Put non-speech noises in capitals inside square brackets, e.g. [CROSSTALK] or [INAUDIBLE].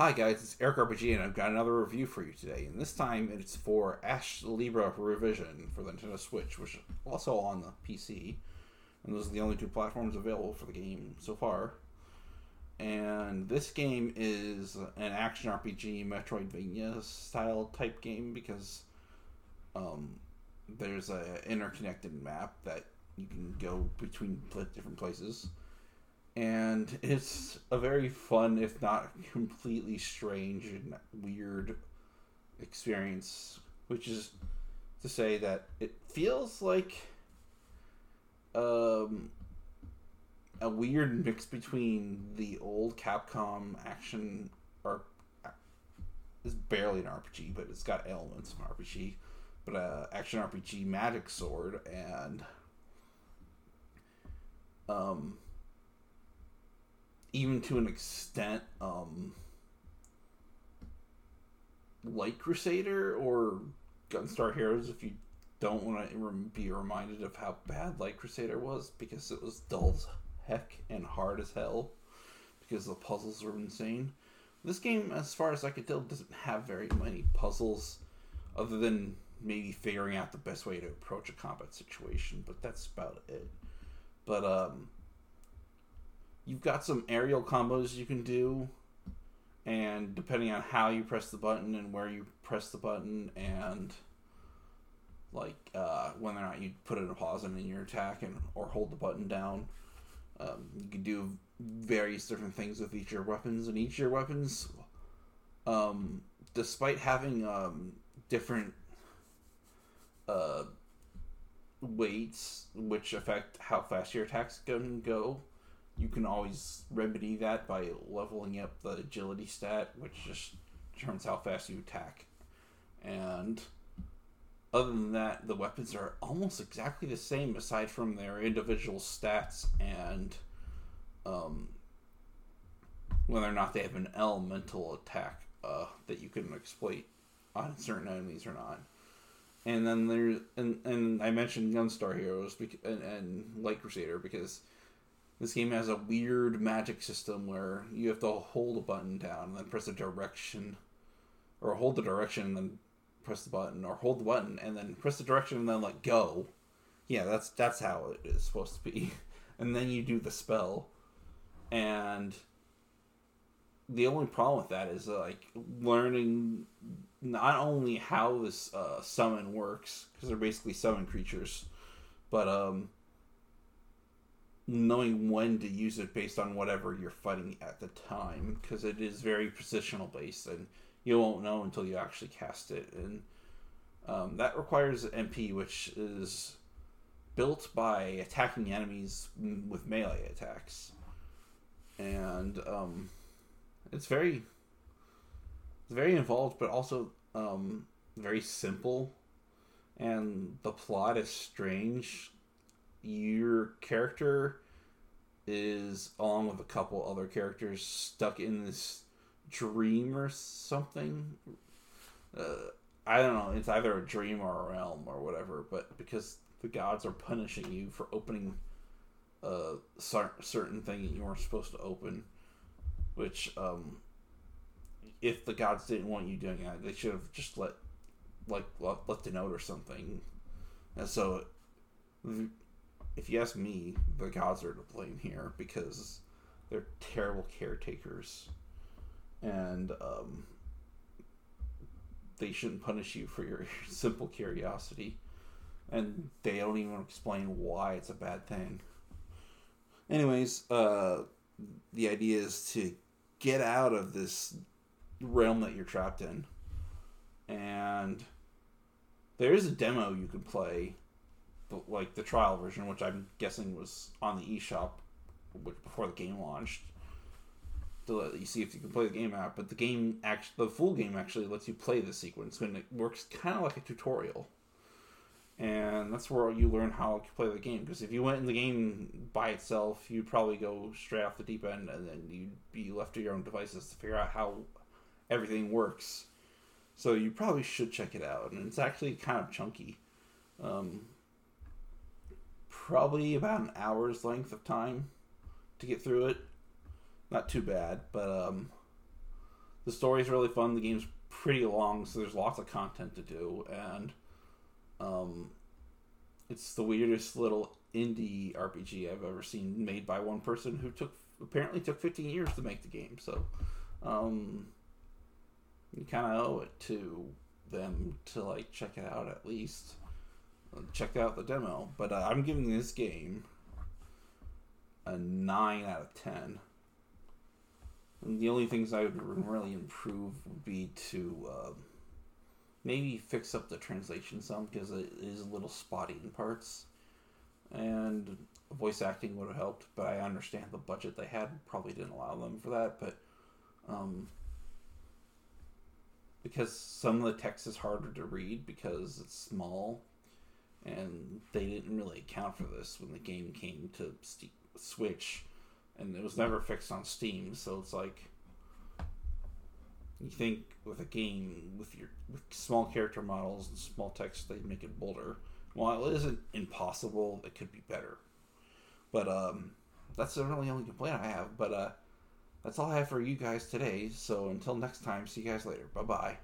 Hi guys, it's Eric RPG and I've got another review for you today. And this time it's for Astlibra Revision for the Nintendo Switch, which is also on the PC. And those are the only two platforms available for the game so far. And this game is an action RPG Metroidvania style type game because um, there's a interconnected map that you can go between different places and it's a very fun, if not completely strange and weird experience. Which is to say that it feels like um, a weird mix between the old Capcom action or is barely an RPG, but it's got elements of RPG, but uh, action RPG Magic Sword and um even to an extent, um, Light Crusader or Gunstar Heroes if you don't want to be reminded of how bad Light Crusader was because it was dull as heck and hard as hell because the puzzles were insane. This game, as far as I could tell, doesn't have very many puzzles other than maybe figuring out the best way to approach a combat situation, but that's about it. But um you've got some aerial combos you can do and depending on how you press the button and where you press the button and like uh, whether or not you put in a pause in your attack and or hold the button down um, you can do various different things with each of your weapons and each of your weapons um, despite having um, different uh, weights which affect how fast your attacks can go you can always remedy that by leveling up the agility stat, which just determines how fast you attack. And other than that, the weapons are almost exactly the same, aside from their individual stats and um, whether or not they have an elemental attack uh, that you can exploit on certain enemies or not. And then there's and, and I mentioned Gunstar Heroes and, and Light Crusader because this game has a weird magic system where you have to hold a button down and then press a direction, or hold the direction and then press the button, or hold the button and then press the direction and then let go. Yeah, that's that's how it is supposed to be. [LAUGHS] And then you do the spell, and the only problem with that is like learning not only how this uh, summon works because they're basically summon creatures, but um knowing when to use it based on whatever you're fighting at the time because it is very positional based and you won't know until you actually cast it and um, that requires MP which is built by attacking enemies with melee attacks. And um, it's very it's very involved but also um, very simple. And the plot is strange your character is along with a couple other characters stuck in this dream or something. Uh, I don't know. It's either a dream or a realm or whatever. But because the gods are punishing you for opening a certain thing that you weren't supposed to open, which um, if the gods didn't want you doing that, they should have just let like left a note or something. And so if you ask me, the gods are to blame here because they're terrible caretakers, and um, they shouldn't punish you for your [LAUGHS] simple curiosity, and they don't even explain why it's a bad thing. Anyways, uh, the idea is to get out of this realm that you're trapped in, and there is a demo you can play like the trial version, which I'm guessing was on the eShop, which before the game launched, to let you see if you can play the game out. But the game actually, the full game actually lets you play the sequence, and it works kind of like a tutorial. And that's where you learn how to play the game. Because if you went in the game by itself, you'd probably go straight off the deep end, and then you'd be left to your own devices to figure out how everything works. So you probably should check it out, and it's actually kind of chunky. Um, probably about an hour's length of time to get through it. Not too bad, but um, the story's really fun. The game's pretty long, so there's lots of content to do, and um, it's the weirdest little indie RPG I've ever seen made by one person who took apparently took 15 years to make the game. So um, you kind of owe it to them to like check it out at least. Check out the demo, but uh, I'm giving this game a nine out of ten. And the only things I would really improve would be to uh, maybe fix up the translation some because it is a little spotty in parts, and voice acting would have helped. But I understand the budget they had probably didn't allow them for that. But um, because some of the text is harder to read because it's small, and they didn't really account for this when the game came to Steam, Switch, and it was never fixed on Steam. So it's like you think with a game with your with small character models and small text, they make it bolder. While it isn't impossible, it could be better. But um, that's the really only complaint I have. But uh, that's all I have for you guys today. So until next time, see you guys later. Bye bye.